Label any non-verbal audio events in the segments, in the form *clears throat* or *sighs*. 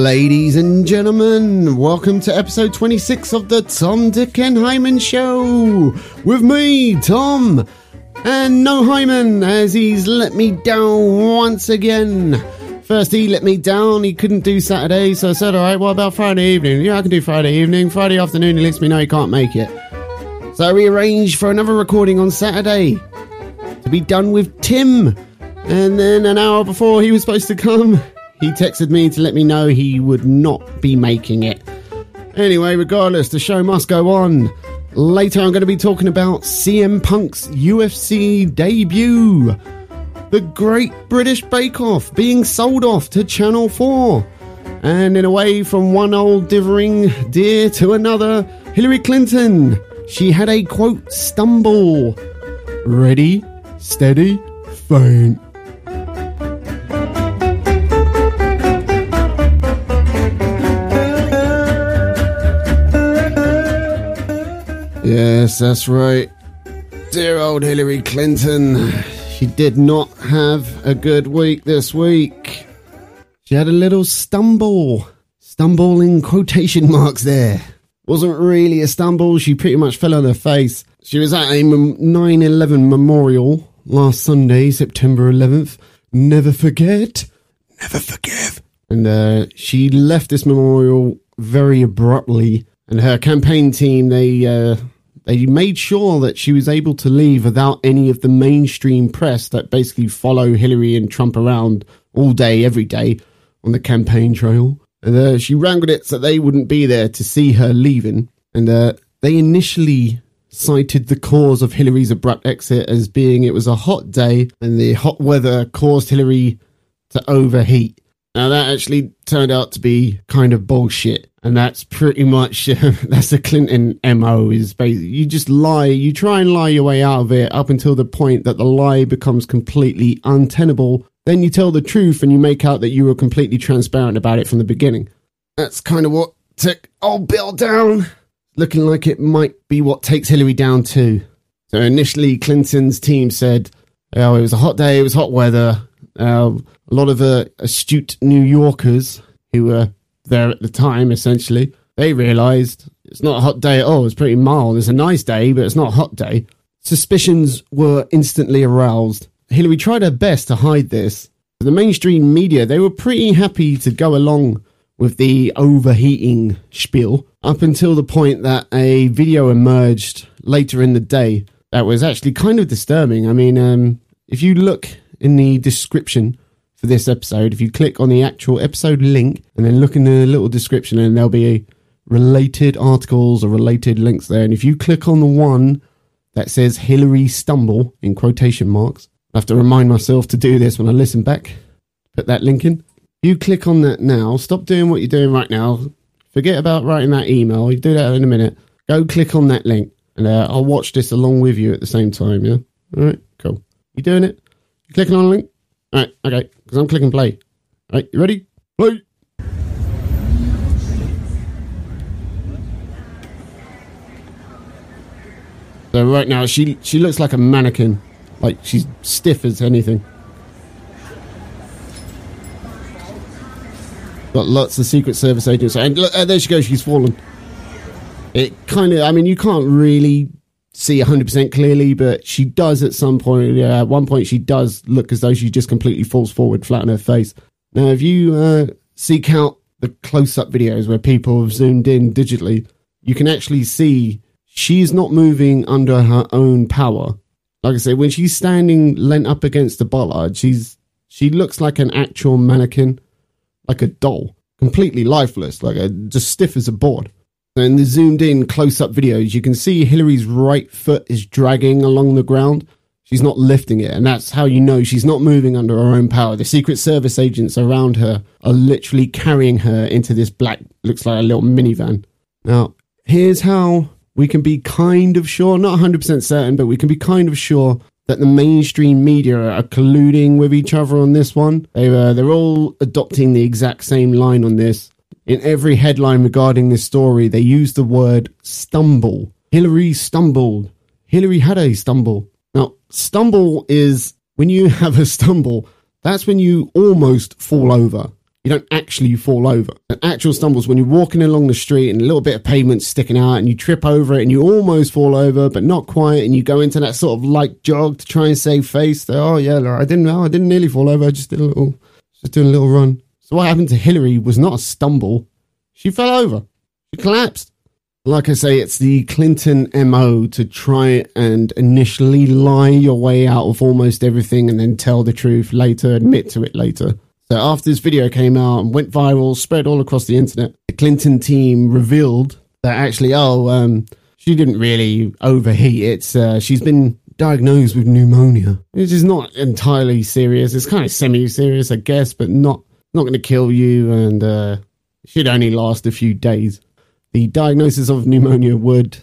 Ladies and gentlemen, welcome to episode 26 of the Tom, Dick, and Hyman Show with me, Tom, and no Hyman, as he's let me down once again. First, he let me down, he couldn't do Saturday, so I said, Alright, what about Friday evening? Yeah, I can do Friday evening. Friday afternoon, he lets me know he can't make it. So we arranged for another recording on Saturday to be done with Tim. And then an hour before he was supposed to come, he texted me to let me know he would not be making it. Anyway, regardless, the show must go on. Later, I'm going to be talking about CM Punk's UFC debut, the Great British Bake Off being sold off to Channel 4, and in a way from one old dithering dear to another, Hillary Clinton. She had a quote stumble. Ready, steady, faint. Yes, that's right. Dear old Hillary Clinton. She did not have a good week this week. She had a little stumble. Stumble in quotation marks there. Wasn't really a stumble, she pretty much fell on her face. She was at a 9 11 memorial last Sunday, September 11th. Never forget, never forgive. And uh, she left this memorial very abruptly and her campaign team they uh, they made sure that she was able to leave without any of the mainstream press that basically follow Hillary and Trump around all day, every day on the campaign trail. And uh, she wrangled it so they wouldn't be there to see her leaving. And uh, they initially cited the cause of Hillary's abrupt exit as being it was a hot day and the hot weather caused Hillary to overheat. Now that actually turned out to be kind of bullshit and that's pretty much *laughs* that's the Clinton mo. Is basically you just lie, you try and lie your way out of it up until the point that the lie becomes completely untenable. Then you tell the truth and you make out that you were completely transparent about it from the beginning. That's kind of what took old Bill down. Looking like it might be what takes Hillary down too. So initially, Clinton's team said, "Oh, it was a hot day, it was hot weather." Uh, a lot of uh, astute New Yorkers who were there at the time, essentially, they realised it's not a hot day at all. It's pretty mild. It's a nice day, but it's not a hot day. Suspicions were instantly aroused. Hillary tried her best to hide this. The mainstream media, they were pretty happy to go along with the overheating spiel up until the point that a video emerged later in the day that was actually kind of disturbing. I mean, um, if you look in the description for this episode, if you click on the actual episode link and then look in the little description, and there'll be related articles or related links there. And if you click on the one that says Hillary Stumble in quotation marks, I have to remind myself to do this when I listen back. Put that link in. You click on that now. Stop doing what you're doing right now. Forget about writing that email. You do that in a minute. Go click on that link, and uh, I'll watch this along with you at the same time. Yeah. All right. Cool. You doing it? Clicking on a link? All right. Okay because I'm clicking play. All right, you ready? Play. So right now she she looks like a mannequin, like she's stiff as anything. Got lots of Secret Service agents, and look, uh, there she goes. She's fallen. It kind of, I mean, you can't really see 100% clearly, but she does at some point. Yeah, at one point, she does look as though she just completely falls forward flat on her face. Now, if you uh, seek out the close up videos where people have zoomed in digitally, you can actually see she's not moving under her own power. Like I say, when she's standing lent up against the bollard, she's she looks like an actual mannequin, like a doll, completely lifeless, like a, just stiff as a board. In the zoomed in close up videos, you can see Hillary's right foot is dragging along the ground. She's not lifting it, and that's how you know she's not moving under her own power. The Secret Service agents around her are literally carrying her into this black, looks like a little minivan. Now, here's how we can be kind of sure, not 100% certain, but we can be kind of sure that the mainstream media are colluding with each other on this one. They, uh, they're all adopting the exact same line on this. In every headline regarding this story, they use the word stumble. Hillary stumbled. Hillary had a stumble. Now, stumble is when you *laughs* have a stumble, that's when you almost fall over. you don't actually fall over. An actual stumble is when you're walking along the street and a little bit of pavement sticking out and you trip over it and you almost fall over, but not quite, and you go into that sort of light jog to try and save face. oh yeah, I didn't know, I didn't nearly fall over. I just did a little, just doing a little run. So what happened to Hillary was not a stumble. She fell over. She collapsed. Like I say, it's the Clinton MO to try and initially lie your way out of almost everything and then tell the truth later, admit to it later. So after this video came out and went viral, spread all across the internet, the Clinton team revealed that actually, oh, um, she didn't really overheat. It's uh, she's been diagnosed with pneumonia, which is not entirely serious. It's kind of semi-serious, I guess, but not not going to kill you, and uh, should only last a few days. The diagnosis of pneumonia would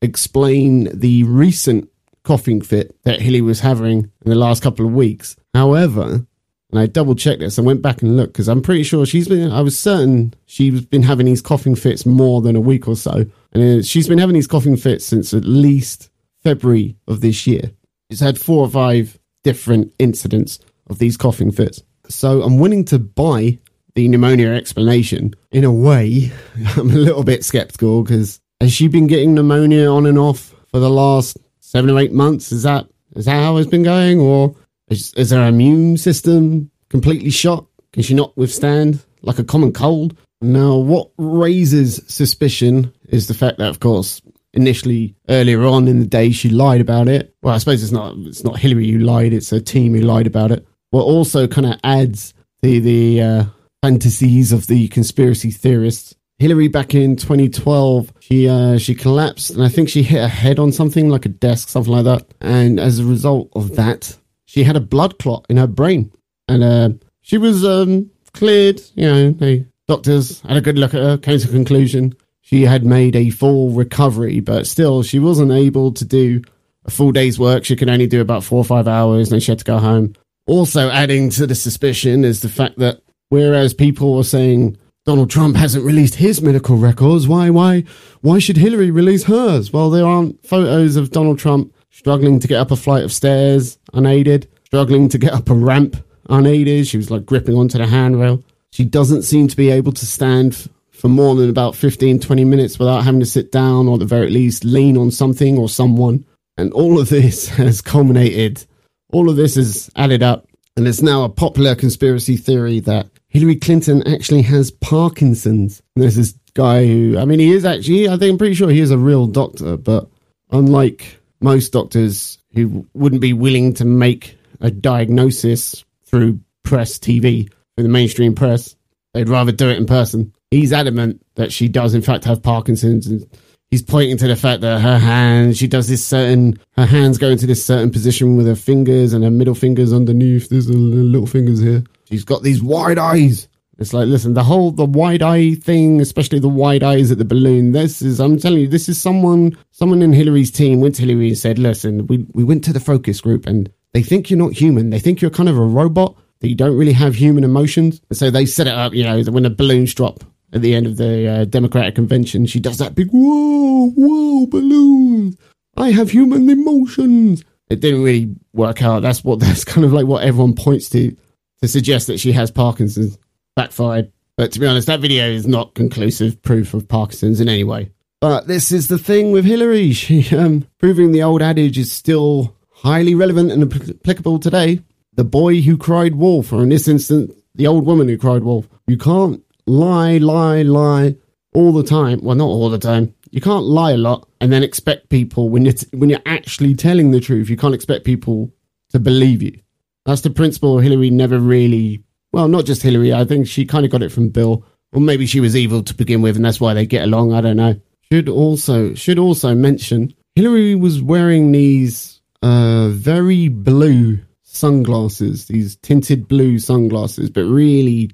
explain the recent coughing fit that Hilly was having in the last couple of weeks. However, and I double checked this and went back and looked because I'm pretty sure she's been, I was certain she's been having these coughing fits more than a week or so. And she's been having these coughing fits since at least February of this year. She's had four or five different incidents of these coughing fits. So I'm willing to buy the pneumonia explanation. In a way, *laughs* I'm a little bit skeptical because has she been getting pneumonia on and off for the last seven or eight months? Is that is that how it's been going, or is, is her immune system completely shot? Can she not withstand like a common cold? Now, what raises suspicion is the fact that, of course, initially earlier on in the day she lied about it. Well, I suppose it's not it's not Hillary who lied; it's her team who lied about it. What also kind of adds to the uh, fantasies of the conspiracy theorists. Hillary back in 2012, she uh, she collapsed and I think she hit her head on something like a desk, something like that. And as a result of that, she had a blood clot in her brain, and uh, she was um, cleared. You know, the doctors had a good look at her, came to a conclusion she had made a full recovery, but still, she wasn't able to do a full day's work. She could only do about four or five hours, and then she had to go home. Also, adding to the suspicion is the fact that whereas people were saying Donald Trump hasn't released his medical records, why, why, why should Hillary release hers? Well, there aren't photos of Donald Trump struggling to get up a flight of stairs unaided, struggling to get up a ramp unaided. She was like gripping onto the handrail. She doesn't seem to be able to stand for more than about 15, 20 minutes without having to sit down or at the very least lean on something or someone. And all of this *laughs* has culminated, all of this has added up. And it's now a popular conspiracy theory that Hillary Clinton actually has Parkinson's. And there's this guy who, I mean, he is actually, I think I'm pretty sure he is a real doctor, but unlike most doctors, who wouldn't be willing to make a diagnosis through press TV, through the mainstream press. They'd rather do it in person. He's adamant that she does, in fact, have Parkinson's. And he's pointing to the fact that her hands, she does this certain, her hands go into this certain position with her fingers and her middle fingers underneath. There's the little fingers here. She's got these wide eyes. It's like, listen, the whole the wide eye thing, especially the wide eyes at the balloon. This is, I'm telling you, this is someone, someone in Hillary's team went to Hillary and said, listen, we we went to the focus group and they think you're not human. They think you're kind of a robot that you don't really have human emotions. And so they set it up, you know, when the balloons drop at the end of the uh, Democratic convention, she does that big whoa, whoa, balloons. I have human emotions. It didn't really work out. That's what *laughs* that's kind of like what everyone points to to suggest that she has Parkinson's backfired. But to be honest, that video is not conclusive proof of Parkinson's in any way. But this is the thing with Hillary. *laughs* She, um, proving the old adage is still highly relevant and applicable today. The boy who cried wolf, or in this instance, the old woman who cried wolf. You can't lie, lie, lie all the time. Well, not all the time. You can't lie a lot and then expect people when you're t- when you're actually telling the truth. You can't expect people to believe you. That's the principle Hillary never really well, not just Hillary. I think she kind of got it from Bill, or maybe she was evil to begin with, and that's why they get along. I don't know. Should also should also mention Hillary was wearing these uh, very blue sunglasses, these tinted blue sunglasses, but really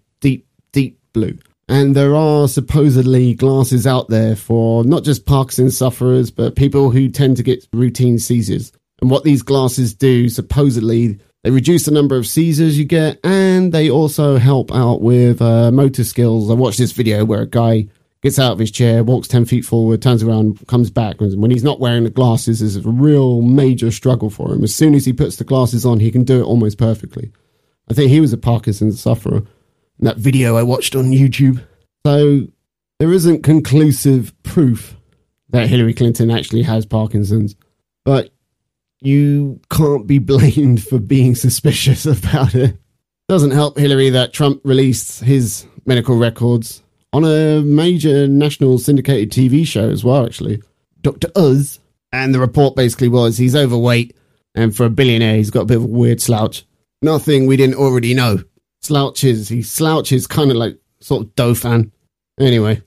blue. And there are supposedly glasses out there for not just Parkinson's sufferers, but people who tend to get routine seizures. And what these glasses do, supposedly, they reduce the number of seizures you get, and they also help out with uh, motor skills. I watched this video where a guy gets out of his chair, walks 10 feet forward, turns around, comes back. And when he's not wearing the glasses, is a real major struggle for him. As soon as he puts the glasses on, he can do it almost perfectly. I think he was a Parkinson's sufferer. That video I watched on YouTube. So there isn't conclusive proof that Hillary Clinton actually has Parkinson's, but you can't be *laughs* blamed for being suspicious *laughs* about it. Doesn't help Hillary that Trump released his medical records on a major national syndicated TV show as well, actually. Dr. Oz. And the report basically was he's overweight, and for a billionaire, he's got a bit of a weird slouch. Nothing we didn't already know. Slouches, he slouches kind of like sort of Dauphin. Anyway,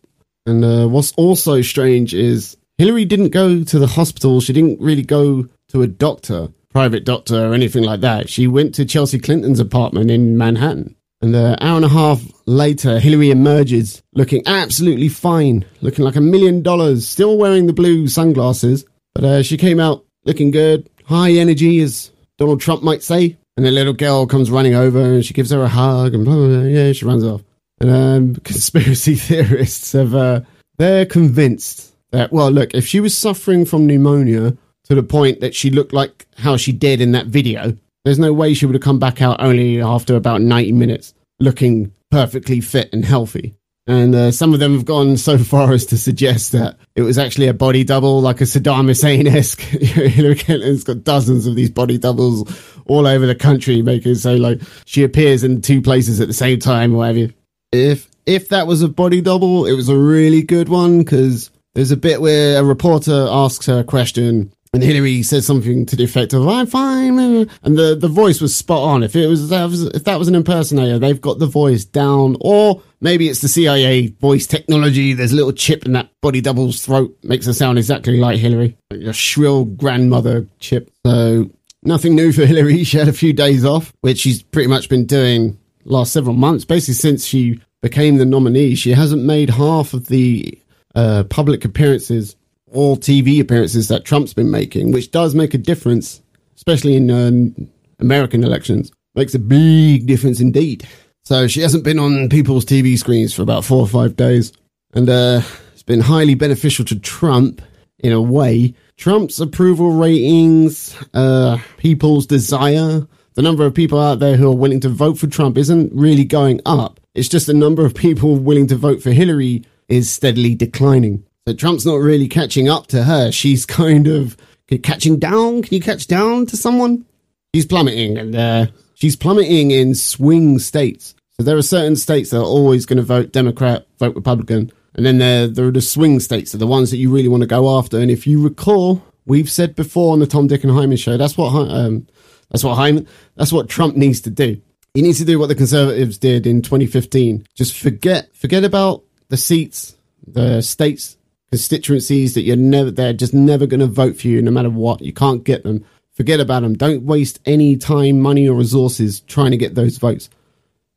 and uh, what's also strange is Hillary didn't go to the hospital. She didn't really go to a doctor, private doctor, or anything like that. She went to Chelsea Clinton's apartment in Manhattan. And an hour and a half later, Hillary emerges looking absolutely fine, looking like a million dollars, still wearing the blue sunglasses. But uh, she came out looking good, high energy, as Donald Trump might say. And the little girl comes running over and she gives her a hug and blah, blah, blah. Yeah, she runs off. And um, *laughs* conspiracy theorists have, uh, they're convinced that, well, look, if she was suffering from pneumonia to the point that she looked like how she did in that video, there's no way she would have come back out only after about 90 minutes looking perfectly fit and healthy. And uh, some of them have gone so *laughs* far as to suggest that it was actually a body double, like a Saddam Hussein esque. Hillary Clinton's *laughs* got dozens of these body doubles all over the country, making so like she appears in two places at the same time, or whatever. If if that was a body double, it was a really good one because there's a bit where a reporter asks her a question and Hillary says something to the effect of "I'm fine," and the, the voice was spot on. If it was if that was an impersonator, they've got the voice down. Or maybe it's the CIA voice technology. There's a little chip in that body double's throat, makes her sound exactly like Hillary, like a shrill grandmother chip. So nothing new for *laughs* Hillary. She had a few days off, which she's pretty much been doing last several months, basically since she became the nominee. She hasn't made half of the uh, public appearances all TV appearances that Trump's been making, which does make a difference, especially in um, American elections. Makes a big difference indeed. So she hasn't been on people's TV screens for about four or five days. And uh, it's been highly beneficial to Trump in a way. Trump's approval ratings, uh, people's desire, the number of people out there who are willing to vote for Trump isn't really going up. It's just the number of people *laughs* willing to vote for Hillary is steadily declining. So Trump's not really catching up to her. She's *laughs* kind of catching down. Can you catch down to someone? She's plummeting, and uh, she's plummeting in swing states. So there are certain states that are always going to vote Democrat, vote Republican, and then there there are the swing states, are the ones that you really want to go after. And if you recall, we've said before on the Tom Dick and Hyman show, that's what um, that's what Hyman, that's what Trump needs to do. He needs to do what the Conservatives did in 2015. Just forget forget about the seats, the states constituencies that you're never they're just never going to vote for you no matter what you can't get them forget about them don't waste any time money or resources trying to get those votes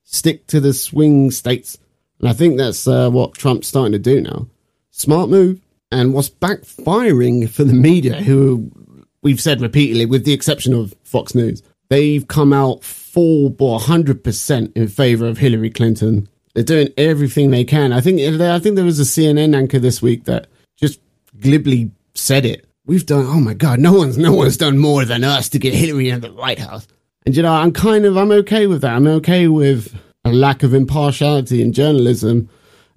stick to the swing states and i think that's uh, what trump's starting to do now smart move and what's backfiring for the media who we've said repeatedly with the exception of fox news they've come out full or 100% in favor of hillary clinton they're doing everything they can. I think I think there was a CNN anchor this week that just glibly said it. We've done. Oh my God, no one's no one's done more than us to get Hillary in the White House. And you know, I'm kind of I'm okay with that. I'm okay with a lack of impartiality in journalism,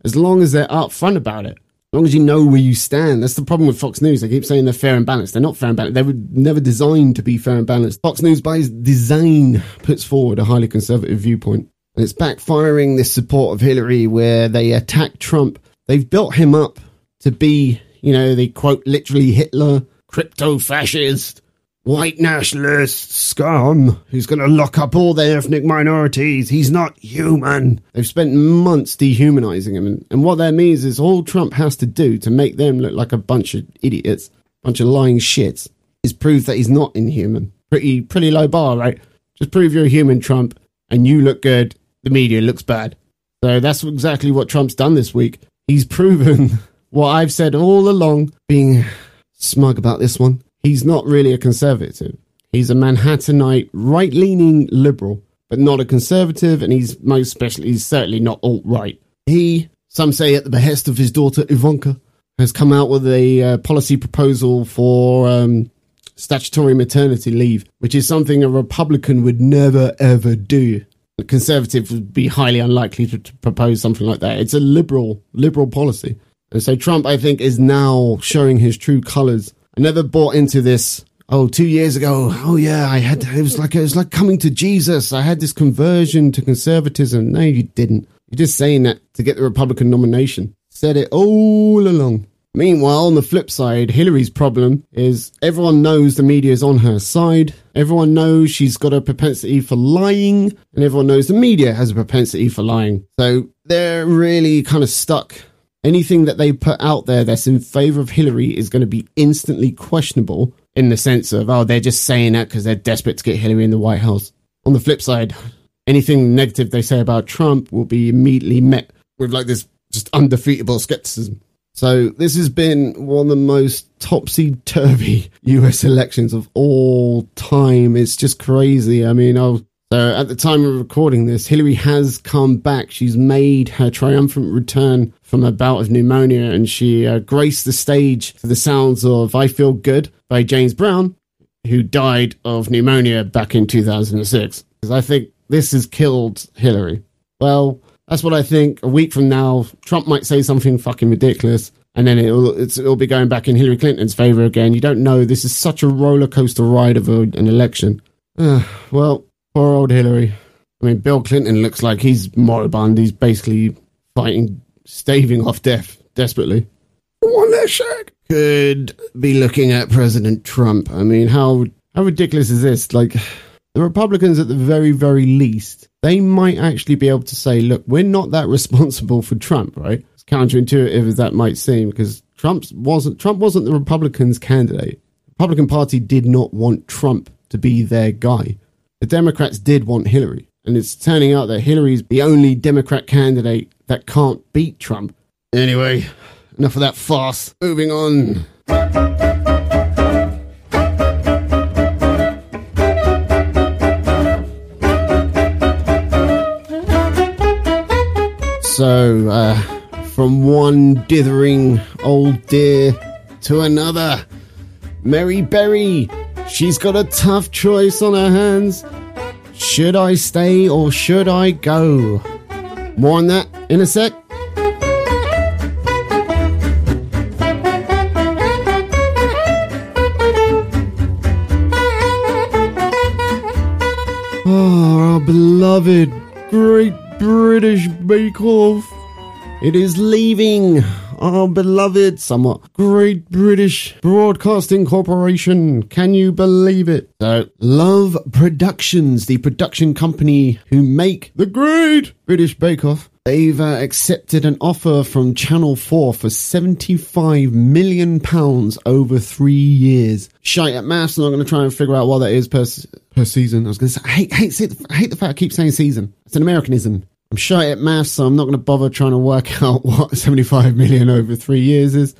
as long as they're upfront about it. As long as you know where you stand. That's the problem with Fox News. They keep saying they're fair and balanced. They're not fair and balanced. They were never designed to be fair and balanced. Fox News, by design, puts forward a highly conservative viewpoint. And it's backfiring this support of Hillary where they attack Trump. They've built him up to be, you know, they quote literally Hitler, crypto fascist, white nationalist scum who's going to lock up all the ethnic minorities. He's not human. They've spent months dehumanizing him. And, and what that means is all Trump has to do to make them look like a bunch of idiots, bunch of lying shits, is prove that he's not inhuman. Pretty, pretty low bar, right? Just prove you're a human, Trump, and you look good the media looks bad. So that's exactly what Trump's done this week. He's proven *laughs* what I've said all along, being smug about this one. He's not really a conservative. He's a Manhattanite, right leaning liberal, but not a conservative, and he's most especially, he's certainly not alt right. He, some say at the behest of his daughter Ivanka, has come out with a uh, policy proposal for um, statutory maternity leave, which is something a Republican would never ever do A conservative would be highly unlikely to, to propose something like that. It's a liberal liberal policy. And so Trump, I think, is now showing his true colors. I never bought into this. Oh, two years ago. Oh yeah, I had. It was like it was like coming to Jesus. I had this conversion to conservatism. No, you didn't. You're just saying that to get the Republican nomination. Said it all along. Meanwhile, on the flip side, Hillary's problem is everyone knows the media is on her side. Everyone knows she's got a propensity for lying, and everyone knows the media has a propensity for lying. So they're really kind of stuck. Anything that they put out there that's in favor of Hillary is going to be instantly questionable in the sense of, oh, they're just saying that because they're desperate to get Hillary in the White House. On the flip side, anything negative they say about Trump will be immediately met with like this just undefeatable skepticism. So this has been one of the most topsy turvy US *laughs* elections of all time. It's just crazy. I mean, I'll, so at the time of recording this, Hillary has come back. She's made her triumphant return from a bout of pneumonia and she uh, graced the stage to the sounds of I Feel Good by James Brown, who died of pneumonia back in 2006. Because I think this has killed Hillary. Well, that's what I think. A week from now, Trump might say something fucking ridiculous, and then it'll it'll be going back in Hillary Clinton's favor again. You don't know. This is such a roller coaster ride of a, an election. Uh, well, poor old Hillary. I mean, Bill Clinton looks like he's moribund. He's basically fighting, staving off death desperately. One less shag. Could be looking at President Trump. I mean, how how ridiculous is this? Like, the Republicans, at the very very least, they might actually be able to say, look, we're not that responsible for Trump, right? It's counterintuitive as that might seem, because Trump wasn't Trump wasn't the Republicans' candidate. The Republican Party did not want Trump to be their guy. The Democrats did want Hillary. And it's turning out that Hillary's the only Democrat candidate that can't beat Trump. Anyway, enough of that farce. Moving on. So, uh, from one dithering old dear to another, Mary Berry, she's got a tough choice on her hands. Should I stay or should I go? More on that in a sec. Oh, our beloved Great British Bake Off. It is leaving our beloved, somewhat Great British Broadcasting Corporation. Can you believe it? So, Love Productions, the production company who make the Great British Bake Off, they've uh, accepted an offer from Channel 4 for 75 million pounds over three years. Shite at maths, I'm not going to try and figure out what that is per, per season. I was going to say, I hate, hate, I hate the fact I keep saying season. It's an Americanism. I'm shy at maths, so I'm not going to bother trying to work *laughs* out what 75 million over three years is.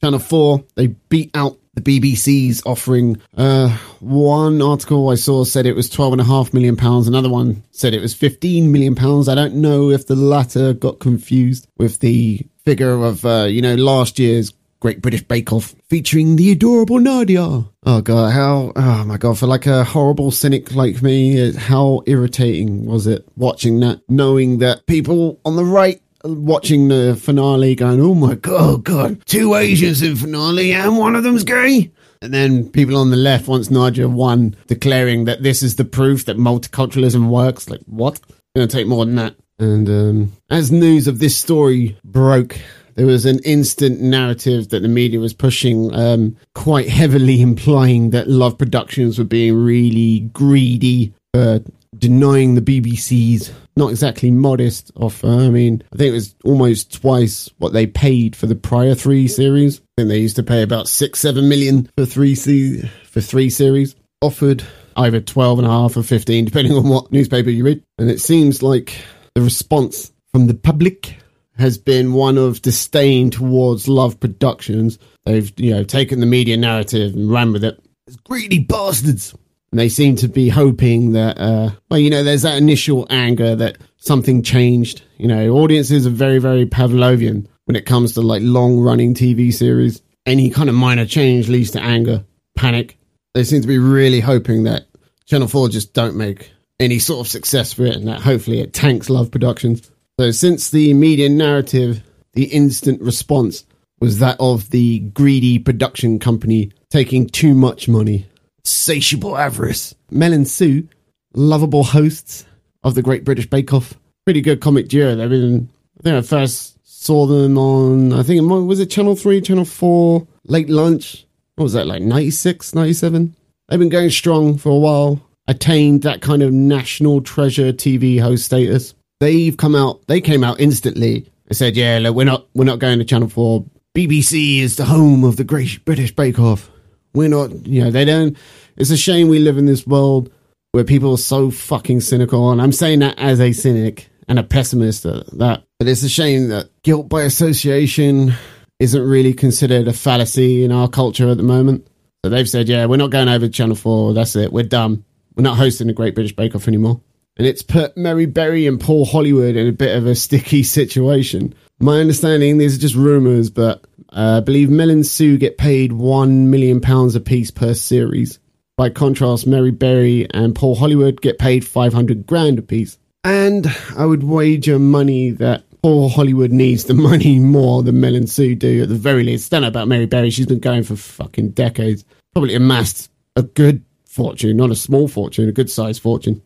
Channel 4, they beat out the BBC's offering. Uh, one article I saw said it was 12.5 million pounds. Another one said it was 15 million pounds. I don't know if the latter got confused with the figure of, uh, you know, last year's Great British Bake Off featuring the adorable Nadia. Oh god, how oh my god, for like a horrible cynic like me, how irritating was it watching that, knowing that people on the right watching the finale going, Oh my god, god, two Asians in finale and one of them's gay. And then people on the left, once Nadia won, declaring that this is the proof that multiculturalism works. Like, what? It's gonna take more than that. And um, as news of this story broke, there was an instant narrative that the media was pushing um, quite heavily, *laughs* implying that Love Productions were being really greedy, uh, denying the BBC's not exactly modest offer. I mean, I think it was almost twice what they paid for the prior three series. I think they used to pay about six, seven million for three se- for three series. Offered either twelve and a half or fifteen, depending on what newspaper you read. And it seems like the response from the public has been one of disdain towards Love Productions. They've, you know, taken the media narrative and ran with it. It's greedy bastards. And they seem to be hoping that, uh, well, you know, there's that initial anger that something changed. You know, audiences are very, very Pavlovian when it comes to like long running TV series. Any kind of minor change leads to anger, panic. They seem to be really hoping that Channel 4 just don't make any sort of success for it, and that hopefully it tanks Love Productions. So, since the media narrative, the instant response was that of the greedy production company taking too much money. Satiable avarice. Mel and Sue, lovable hosts of the Great British Bake Off. Pretty good comic duo. They've been, I think I first saw them on, I think, was it Channel 3, Channel 4, Late Lunch? What was that, like 96, 97? They've been going strong for a while, attained that kind of national treasure TV host status. They've come out, they came out instantly and said, yeah, look, we're not, we're not going to Channel 4. BBC is the home of the Great British Bake Off. We're not, you know, they don't, it's a shame we live in this world where people are so fucking cynical. And I'm saying that as a cynic and a pessimist at that. But it's a shame that guilt by association isn't really considered a fallacy in our culture at the moment. So they've said, yeah, we're not going over to Channel 4. That's it. We're done. We're not hosting the Great British Bake Off anymore. And it's put Mary Berry and Paul Hollywood in a bit of a sticky situation. My understanding, these are just rumours, but uh, I believe Mel and Sue get paid £1 million a piece per series. By contrast, Mary Berry and Paul Hollywood get paid 500 grand a piece. And I would wager money that Paul Hollywood needs the money more than Mel and Sue do at the very least. Don't know about Mary Berry. She's been going for fucking decades. Probably amassed a good fortune, not a small fortune, a good sized fortune.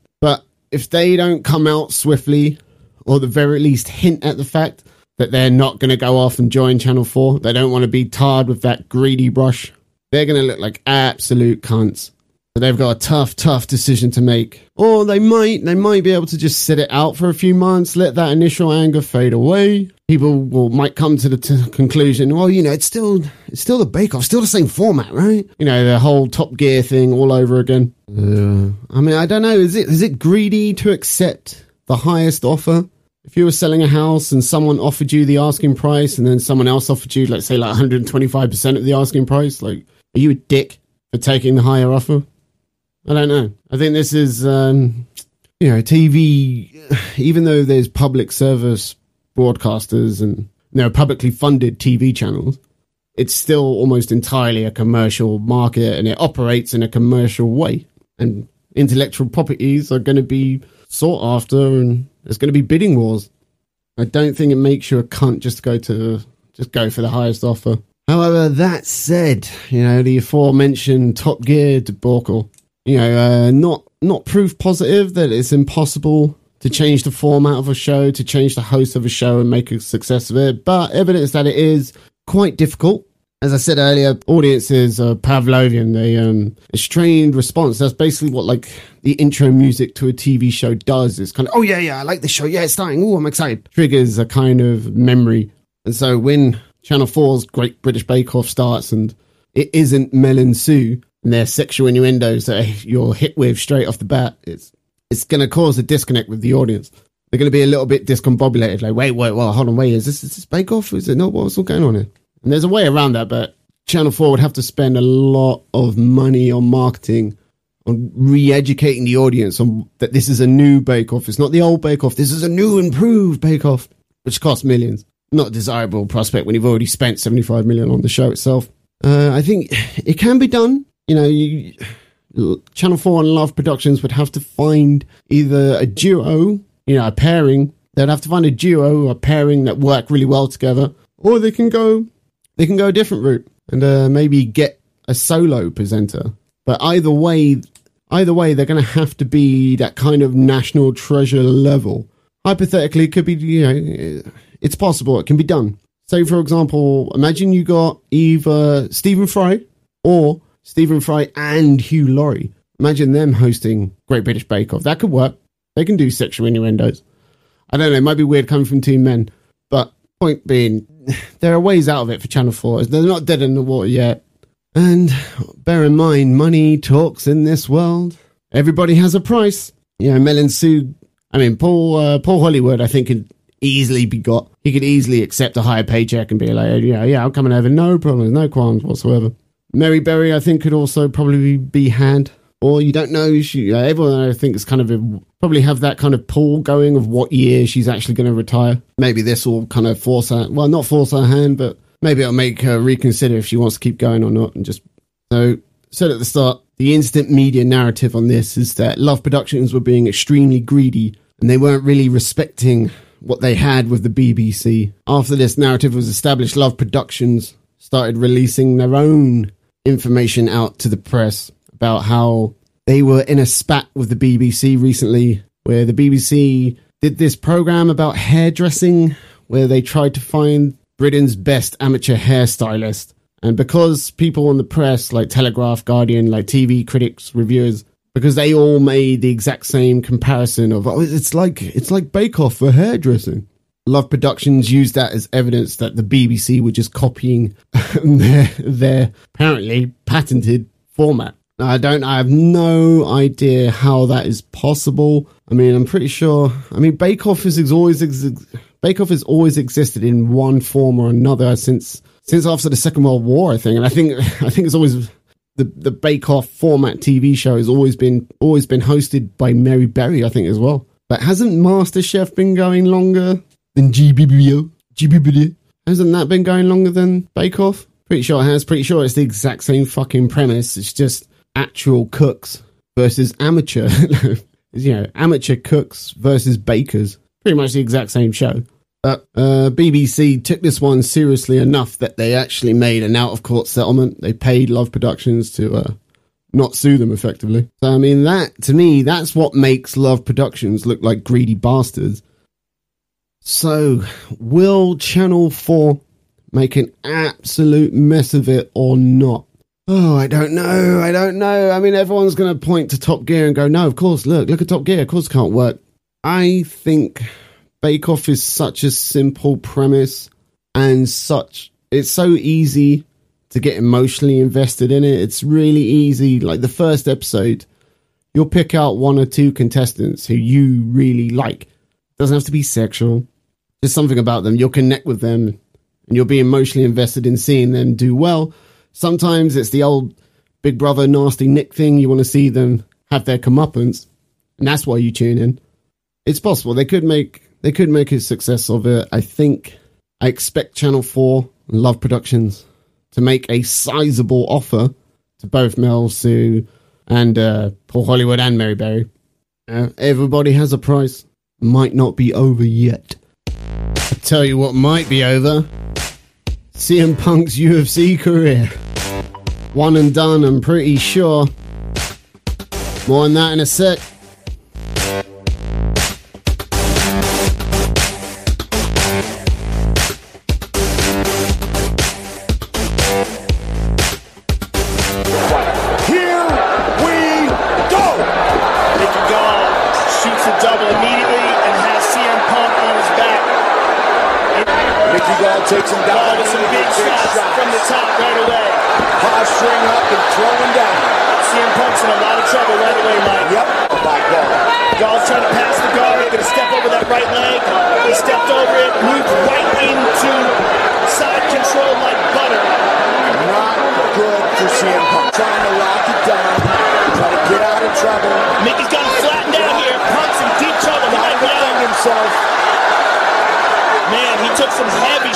But if they don't come out swiftly, or the very least hint at the fact that they're not going to go off and join Channel 4, they don't want to be tarred with that greedy brush, they're going to look like absolute cunts. So they've got a tough, tough decision to make. Or they might, they might be able to just sit it out for a few months, let that initial anger fade away. People will might come to the t- conclusion, well, you know, it's still, it's still the Bake Off, still the same format, right? You know, the whole Top Gear thing all over again. Uh, I mean, I don't know. Is it is it greedy to accept the highest offer? If you were selling a house and someone offered you the asking price, and then someone else offered you, let's say, like 125 percent of the asking price, like, are you a dick for taking the higher offer? I don't know. I think this is, um, you know, TV. Even though there's public service broadcasters and you know publicly funded TV channels, it's still almost entirely a commercial market, and it operates in a commercial way. And intellectual properties are going to be sought after, and there's going to be bidding wars. I don't think it makes you a cunt just to go to just go for the highest offer. However, that said, you know the aforementioned Top Gear debacle you know, uh, not not proof positive that it's impossible to change the format of a show, to change the host of a show and make a success of it, but evidence that it is quite difficult. As I said earlier, audiences are Pavlovian. They um, a strained response. That's basically what like the intro music to a TV show does. It's kind of, oh yeah, yeah, I like this show. Yeah, it's starting. Oh, I'm excited. Triggers a kind of memory. And so when Channel 4's Great British Bake Off starts and it isn't Mel and Sue, and their sexual innuendos that you're hit with straight off the bat, it's it's going to cause a disconnect with the audience. They're going to be a little bit discombobulated, like, wait, wait, well, hold on, wait, is this, is this Bake Off? Is it not? What's all going on here? And there's a way around that, but Channel 4 would have to spend a lot of money on marketing, on re-educating the audience on that this is a new Bake Off. It's not the old Bake Off. This is a new, improved Bake Off, which costs millions. Not a desirable prospect when you've already spent 75 million on the show itself. Uh, I think it can be done you know, you, Channel 4 and Love Productions would have to find either a duo, you know, a pairing. They'd have to find a duo, a pairing that work really well together, or they can go, they can go a different route and uh, maybe get a solo presenter. But either way, either way, they're going to have to be that kind of national treasure level. Hypothetically, it could be, you know, it's possible. It can be done. Say, for example, imagine you got either Stephen Fry or Stephen Fry and Hugh Laurie. Imagine them hosting Great British Bake Off. That could work. They can do sexual innuendos. I don't know. It might be weird coming from two men, but point being, *sighs* there are ways out of it for Channel 4. They're not dead in the water yet. And bear in mind, money talks in this world. Everybody has a price. You know, Mel and Sue. I mean, Paul uh, Paul Hollywood, I think, could easily be got. He could easily accept a higher paycheck and be like, yeah, yeah, I'm coming over. No problems, no qualms whatsoever. Mary Berry, I think, could also probably be had. Or you don't know. She, everyone, I think, is kind of a, probably have that kind of pull going of what year she's actually going to retire. Maybe this will kind of force her, well, not force her hand, but maybe it'll make her reconsider if she wants to keep going or not. And just so said at the start, the instant media narrative on this is that Love Productions were being extremely greedy and they weren't really respecting what they had with the BBC. After this narrative was established, Love Productions started releasing their own information out to the press about how they were in a spat with the BBC recently, where the BBC did this program about hairdressing, where they tried to find Britain's best amateur hairstylist. And because people in the press, like Telegraph, Guardian, like TV critics, reviewers, because they all made the exact same comparison of oh, it's like it's like Bake Off for hairdressing. Love Productions used that as evidence that the BBC were just copying *laughs* their their apparently patented format. I don't. I have no idea how that is possible. I mean, I'm pretty sure. I mean, Bake Off is always ex- Bake Off has always existed in one form or another since since after the Second World War, I think. And I think *laughs* I think it's always the the Bake Off format TV show has always been always been hosted by Mary Berry, I think as well. But hasn't MasterChef been going longer than GBBO? GBBO hasn't that been going longer than Bake Off? Pretty sure it has. Pretty sure it's the exact same fucking premise. It's just actual cooks versus amateur. *laughs* you know, amateur cooks versus bakers. Pretty much the exact same show. But uh, BBC took this one seriously enough that they actually made an out of court settlement. They paid Love Productions to uh, not sue them effectively. So, I mean, that, to me, that's what makes Love Productions look like greedy bastards. So, will Channel 4 make an absolute mess of it or not? Oh, I don't know. I don't know. I mean, everyone's going to point to Top Gear and go, no, of course, look, look at Top Gear. Of course, it can't work. I think Bake Off is such a simple premise and such, it's so easy to get emotionally invested in it. It's really easy. Like the first episode, you'll pick out one or two contestants who you really like. Doesn't have to be sexual. Just something about them. You'll connect with them and you'll be emotionally invested in seeing them do well Sometimes it's the old Big Brother nasty Nick thing. You want to see them have their comeuppance, and that's why you tune in. It's possible they could make they could make a success of it. I think I expect Channel Four and Love Productions to make a sizable offer to both Mel Sue and uh, Paul Hollywood and Mary Berry. Uh, everybody has a price. Might not be over yet. Tell you what might be over. CM Punk's UFC career. One and done, I'm pretty sure. More on that in a sec.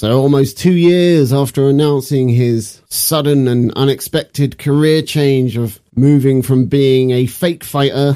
So, almost two years after announcing his sudden and unexpected career change of moving from being a fake fighter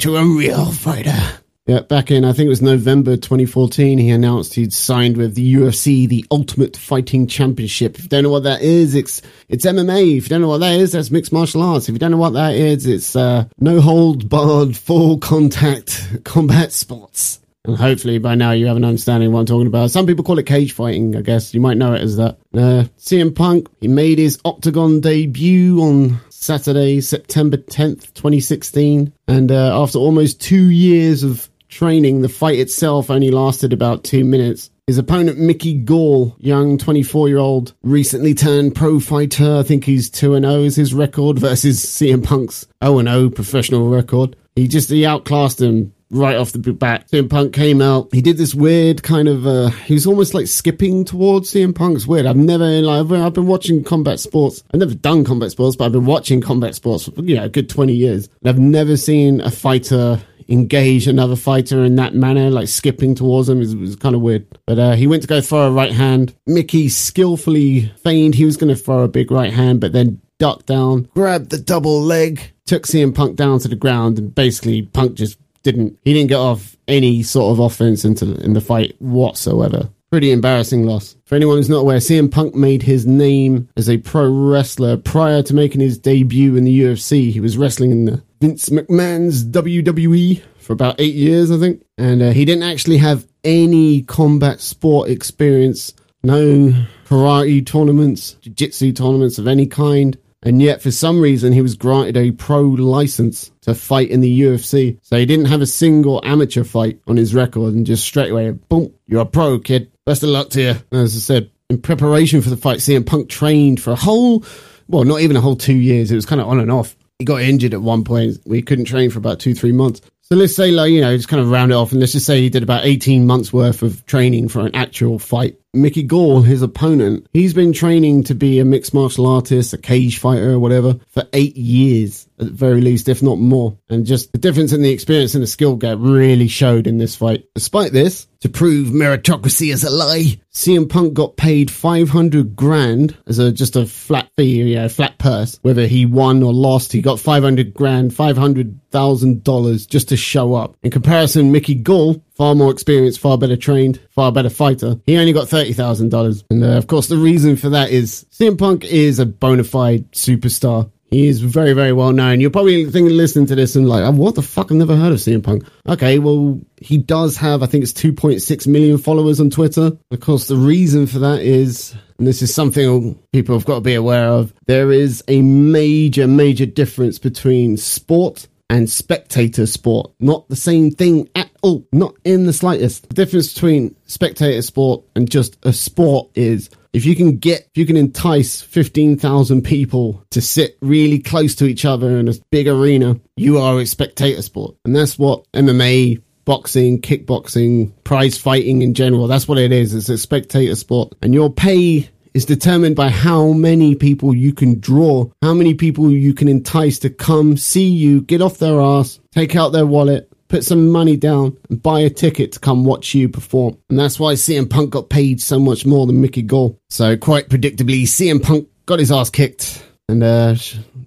to a real fighter. Yeah, back in, I think it was November 2014, he announced he'd signed with the UFC, the Ultimate Fighting Championship. If you don't know what that is, it's, it's MMA. If you don't know what that is, that's mixed martial arts. If you don't know what that is, it's, uh, no hold barred, full contact combat sports. And hopefully by now you have an understanding of what I'm talking about. Some people call it cage fighting, I guess. You might know it as that. Uh, CM Punk, he made his Octagon debut on Saturday, September 10th, 2016. And uh, after almost two years of training, the fight itself only lasted about two minutes. His opponent, Mickey Gall, young 24 year old, recently turned pro fighter. I think he's 2 0 is his record versus CM Punk's 0 0 professional record. He just, he outclassed him right off the bat. CM Punk came out. He did this weird kind of, uh, he was almost like skipping towards CM Punk's weird. I've never, like, I've been watching combat sports. I've never done combat sports, but I've been watching combat sports for, you know, a good 20 years. And I've never seen a fighter engage another fighter in that manner, like skipping towards him. It was, was kind of weird. But uh, he went to go throw a right hand. Mickey skillfully feigned he was going to throw a big right hand, but then ducked down, grabbed the double leg, took CM Punk down to the ground, and basically Punk just didn't. He didn't get off any sort of offense into in the fight whatsoever. Pretty embarrassing loss. For anyone who's not aware, CM Punk made his name as a pro wrestler prior to making his debut in the UFC. He was wrestling in the Vince McMahon's WWE for about eight years, I think. And uh, he didn't actually have any combat sport experience, no karate tournaments, jiu jitsu tournaments of any kind. And yet, for some reason, he was granted a pro license to fight in the UFC. So he didn't have a single amateur fight on his record and just straight away, boom, you're a pro, kid. Best of luck to you. As I said, in preparation for the fight, CM Punk trained for a whole, well, not even a whole two years. It was kind of on and off. He got injured at one point. We couldn't train for about two, three months. So let's say, like, you know, just kind of round it off and let's just say he did about 18 months worth of training for an actual fight. Mickey Gall, his opponent, he's been training to be a mixed martial artist, a cage fighter, or whatever, for eight years at the very least, if not more. And just the difference in the experience and the skill gap really showed in this fight. Despite this, to prove meritocracy is a lie, CM Punk got paid 500 grand as a just a flat fee, yeah, flat purse. Whether he won or lost, he got 500 grand, 500,000 dollars just to show up. In comparison, Mickey Gall, far more experienced, far better trained, far better fighter, he only got $30,000. And uh, of course, the reason for that is CM Punk is a bona fide superstar. He is very, very well known. You're probably thinking, listening to this and like, oh, what the fuck? I've never heard of CM Punk. Okay, well, he does have, I think it's 2.6 million followers on Twitter. Of course, the reason for that is, and this is something people have got to be aware of, there is a major, major difference between sport and spectator sport. Not the same thing at all. Not in the slightest. The difference between spectator sport and just a sport is if you can get, if you can entice 15,000 people to sit really close to each other in a big arena, you are a spectator sport. And that's what MMA, boxing, kickboxing, prize fighting in general, that's what it is. It's a spectator sport. And your pay is determined by how many people you can draw, how many people you can entice to come see you, get off their ass, take out their wallet, put some money down and buy a ticket to come watch you perform. And that's why CM Punk got paid so much more than Mickey Gall. So quite predictably, CM Punk got his ass kicked. And uh,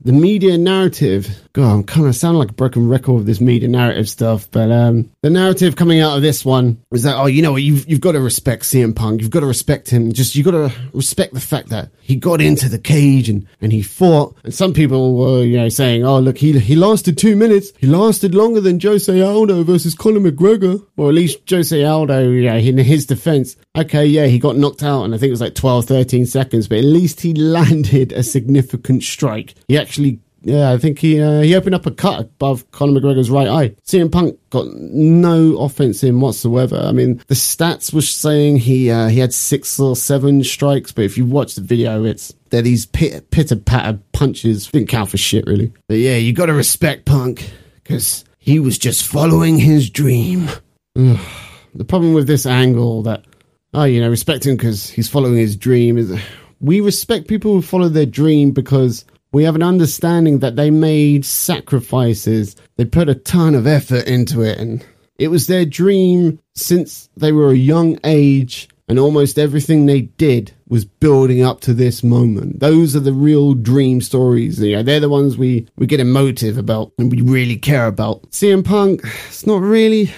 the media narrative. God, I'm kind of sounding like a broken record with this media narrative stuff, but um, the narrative coming out of this one is that oh, you know what, you've you've got to respect CM Punk, you've got to respect him. Just you got to respect the fact that he got into the cage and and he fought. And some people were you know saying, oh look, he he lasted two minutes, he lasted longer than Jose Aldo versus Conor McGregor, or at least Jose Aldo, yeah, in his defense. Okay, yeah, he got knocked out, and I think it was like 12, 13 seconds, but at least he *laughs* landed a significant strike. He actually yeah, I think he uh, he opened up a cut above Conor McGregor's right eye. CM Punk got no offense in whatsoever. I mean, the stats were saying he uh, he had six or seven strikes, but if you watch the video, it's they're these pit, pitter patter punches. Didn't count for shit really. But yeah, you got to respect Punk because he was just following his dream. The problem with this angle that oh, you know, respect him because he's following his dream is we respect people who follow their dream because we have an understanding that they made sacrifices. They put a ton of effort into it and it was their dream since they were a young age and almost everything they did was building up to this moment. Those are the real dream stories. They're the ones we, we get emotive about and we really care about. CM Punk, it's not really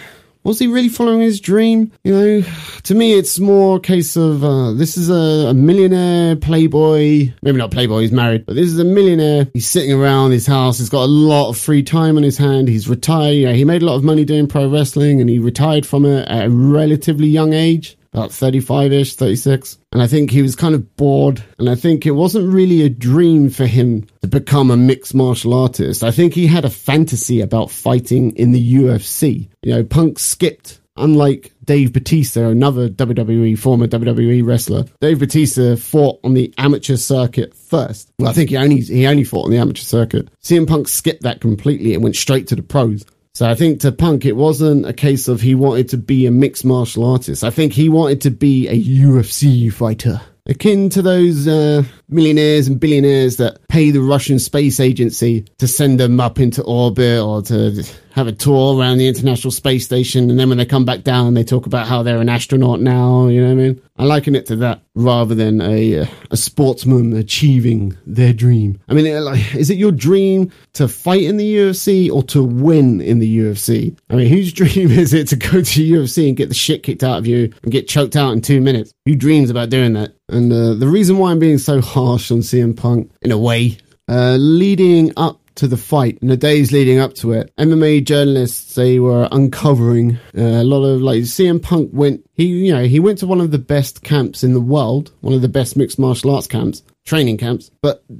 was he really following his dream? You know, to me, it's more a case of uh, this is a, a, millionaire playboy. Maybe not playboy, he's married, but this is a millionaire. He's sitting around his house. He's got a lot of free time on his hand. He's retired. You know, he made a lot of money doing pro wrestling and he retired from it at a relatively young age about 35 ish, 36. And I think he was kind of bored. And I think it wasn't really a dream for him to become a mixed martial artist. I think he had a fantasy about fighting in the UFC. You know, Punk skipped unlike Dave Batista, another WWE, former WWE wrestler, Dave Batista fought on the amateur circuit first. Well, I think he only, he only fought on the amateur circuit. CM Punk skipped that completely and went straight to the pros. So I think to Punk, it wasn't a case of he wanted to be a mixed martial artist. I think he wanted to be a UFC fighter akin to those uh, millionaires and billionaires that pay the Russian space agency to send them up into orbit or to have a tour around the International Space Station. And then when they come back down, they talk about how they're an astronaut now. You know what I mean? I liken it to that rather than a, uh, a sportsman achieving their dream. I mean, is it your dream to fight in the UFC or to win in the UFC? I mean, *laughs* whose dream is it to go to UFC and get the shit kicked out of you and get choked out in two minutes? Who dreams about doing that? And uh, the reason why I'm being so harsh on CM Punk, in a way, uh, leading up to the fight in the days leading up to it, MMA journalists they were uncovering uh, a lot of like CM Punk went he you know he went to one of the best camps in the world, one of the best mixed martial arts camps, training camps, but. *sighs*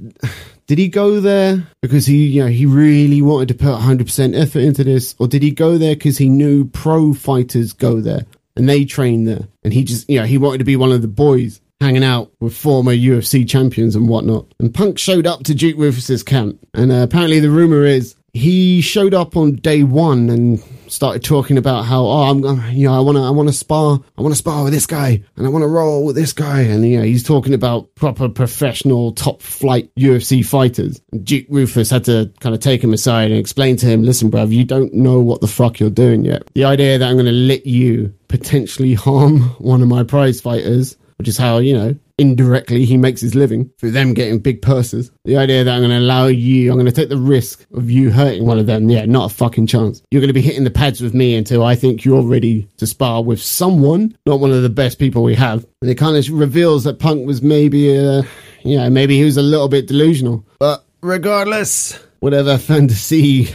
Did he go there because he, you know, he really wanted to put 100% effort into this, or did he go there because he knew pro fighters go there and they train there, and he just, you know, he wanted to be one of the boys? Hanging out with former UFC champions and whatnot. And Punk showed up to Duke Roufus's camp, and uh, apparently the rumor is he showed up on day one and started talking about how oh I'm you know I want to I want to spar I want to spar with this guy and I want to roll with this guy and you know he's talking about proper professional top flight UFC fighters. Duke Roufus had to kind of take him aside and explain to him, listen, bruv, you don't know what the fuck you're doing yet. The idea that I'm going to let you potentially harm *laughs* one of my prize fighters which is how, you know, indirectly he makes his living through them getting big purses. The idea that I'm going to allow you, I'm going to take the risk of you hurting one of them. Yeah, not a fucking chance. You're going to be hitting the pads with me until I think you're ready to spar with someone, not one of the best people we have. And it kind of reveals that Punk was maybe, uh, you know, maybe he was a little bit delusional. But regardless, whatever fantasy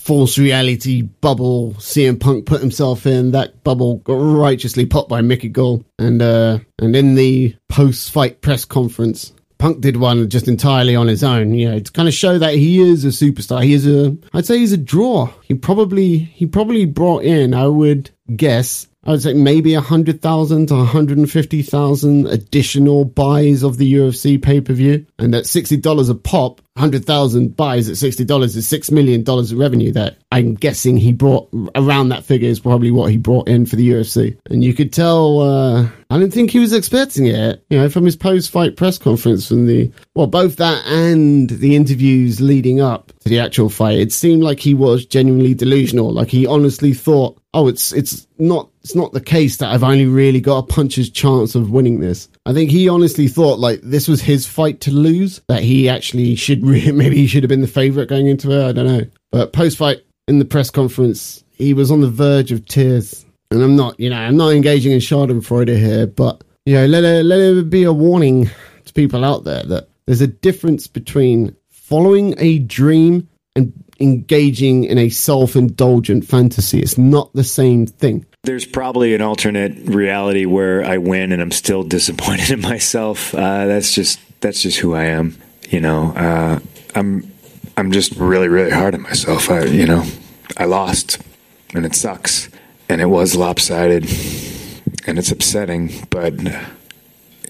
false reality bubble CM Punk put himself in. That bubble got righteously popped by Mickey Gall. And uh, and in the post fight press conference, Punk did one just entirely on his own, you know, to kind of show that he is a superstar. He is a, I'd say he's a draw. He probably, he probably brought in, I would guess, I would say maybe 100,000 to 150,000 additional buys of the UFC pay per view. And at $60 a pop, 100,000 buys at $60 is $6 million of revenue that I'm guessing he brought around that figure is probably what he brought in for the UFC. And you could tell, uh, I didn't think he was expecting it, you know, from his post fight press conference from the, well, both that and the interviews leading up to the actual fight. It seemed like he was genuinely delusional. Like he honestly thought, oh, it's, it's not it's not the case that I've only really got a puncher's chance of winning this. I think he honestly thought like this was his fight to lose, that he actually should re- *laughs* maybe he should have been the favorite going into it. I don't know. But post fight in the press conference, he was on the verge of tears. And I'm not, you know, I'm not engaging in Schadenfreude here, but you know, let it, let it be a warning to people out there that there's a difference between following a dream engaging in a self-indulgent fantasy. It's not the same thing. There's probably an alternate reality where I win and I'm still *laughs* disappointed in myself. Uh, that's just that's just who I am. You know, uh, I'm I'm just really really hard on myself. I you know I lost and it sucks and it was lopsided and it's upsetting, but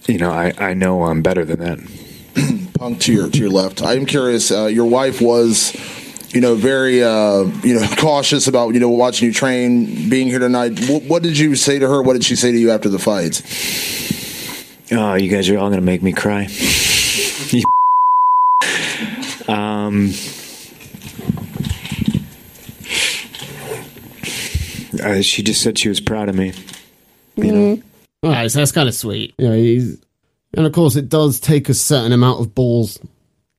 you know I I know I'm better than that. *clears throat* Punk to your to your left. I'm curious. Uh, your wife was you know, very, uh, you know, *laughs* cautious about, you know, watching you train, being here tonight. What, what, did you say to her? What did she say to you after the fight? Oh, you guys are all going to make me cry. *laughs* *laughs* um, uh, she just said she was proud of me. You mm. know? All right, so that's kind of sweet. Yeah, he's, and of course, it does take a certain amount of balls,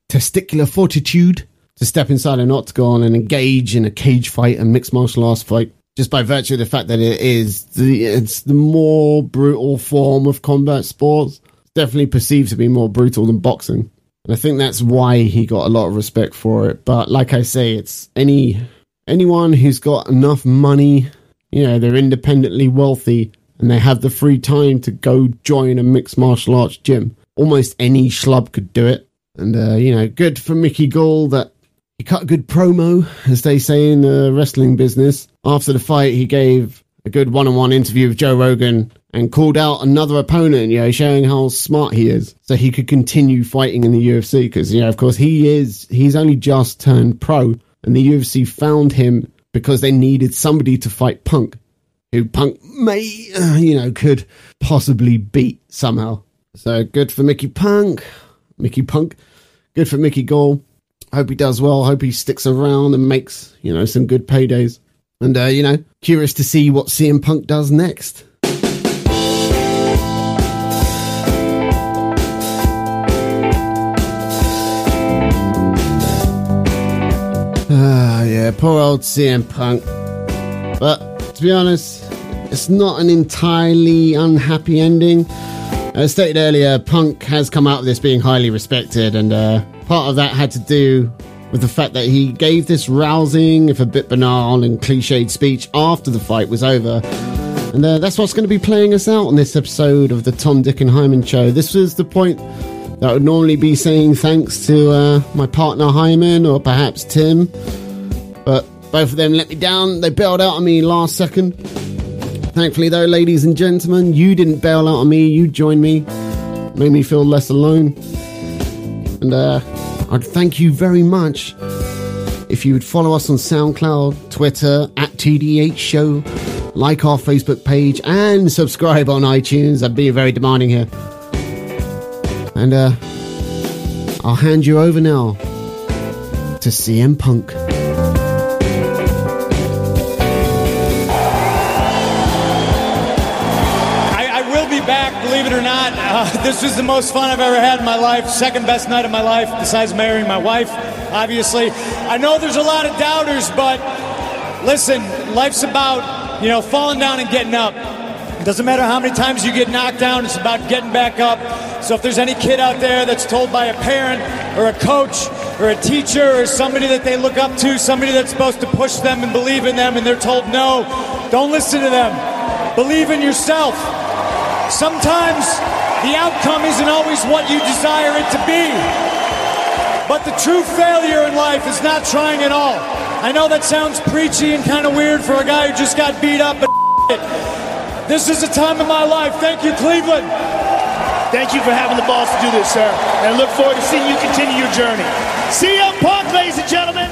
testicular fortitude to step inside an octagon and engage in a cage fight, a mixed martial arts fight, just by virtue of the fact that it is the it's the more brutal form of combat sports. It's definitely perceived to be more brutal than boxing. And I think that's why he got a lot of respect for it. But like I say, it's any anyone who's got enough money, you know, they're independently wealthy and they have the free time to go join a mixed martial arts gym. Almost any schlub could do it. And, uh, you know, good for Mickey Gall that he cut a good promo, as they say in the wrestling business. After the fight, he gave a good one-on-one interview with Joe Rogan and called out another opponent, you know, showing how smart he is, so he could continue fighting in the UFC. Because you know, of course, he is he's only just turned pro, and the UFC found him because they needed somebody to fight Punk, who Punk may, uh, you know, could possibly beat somehow. So good for Mickey Punk, Mickey Punk. Good for Mickey Gall. Hope he does well. Hope he sticks around and makes, you know, some good paydays. And, uh, you know, curious to see what CM Punk does next. Ah, yeah, poor old CM Punk. But to be honest, it's not an entirely unhappy ending. As stated earlier, Punk has come out of this being highly respected, and uh, part of that had to do with the fact that he gave this rousing, if a bit banal and cliched speech after the fight was over. And uh, that's what's going to be playing us out on this episode of the Tom, Dick, and Hyman show. This was the point that I would normally be saying thanks to uh, my partner Hyman or perhaps Tim. But both of them let me down. They bailed out on me last second. Thankfully, though, ladies and gentlemen, you didn't bail out on me. You joined me, made me feel less alone. And uh, I'd thank you very much if you would follow us on SoundCloud, Twitter, at TDH Show, like our Facebook page, and subscribe on iTunes. I'd be very demanding here. And uh, I'll hand you over now to CM Punk. This was the most fun I've ever had in my life. Second best night of my life, besides marrying my wife, obviously. I know there's a lot of doubters, but listen, life's about, you know, falling down and getting up. It doesn't matter how many times you get knocked down, it's about getting back up. So if there's any kid out there that's told by a parent or a coach or a teacher or somebody that they look up to, somebody that's supposed to push them and believe in them, and they're told no, don't listen to them. Believe in yourself. Sometimes the outcome isn't always what you desire it to be. But the true failure in life is not trying at all. I know that sounds preachy and kind of weird for a guy who just got beat up, but *laughs* this is a time of my life. Thank you, Cleveland. Thank you for having the balls to do this, sir. And I look forward to seeing you continue your journey. CM Punk, ladies and gentlemen.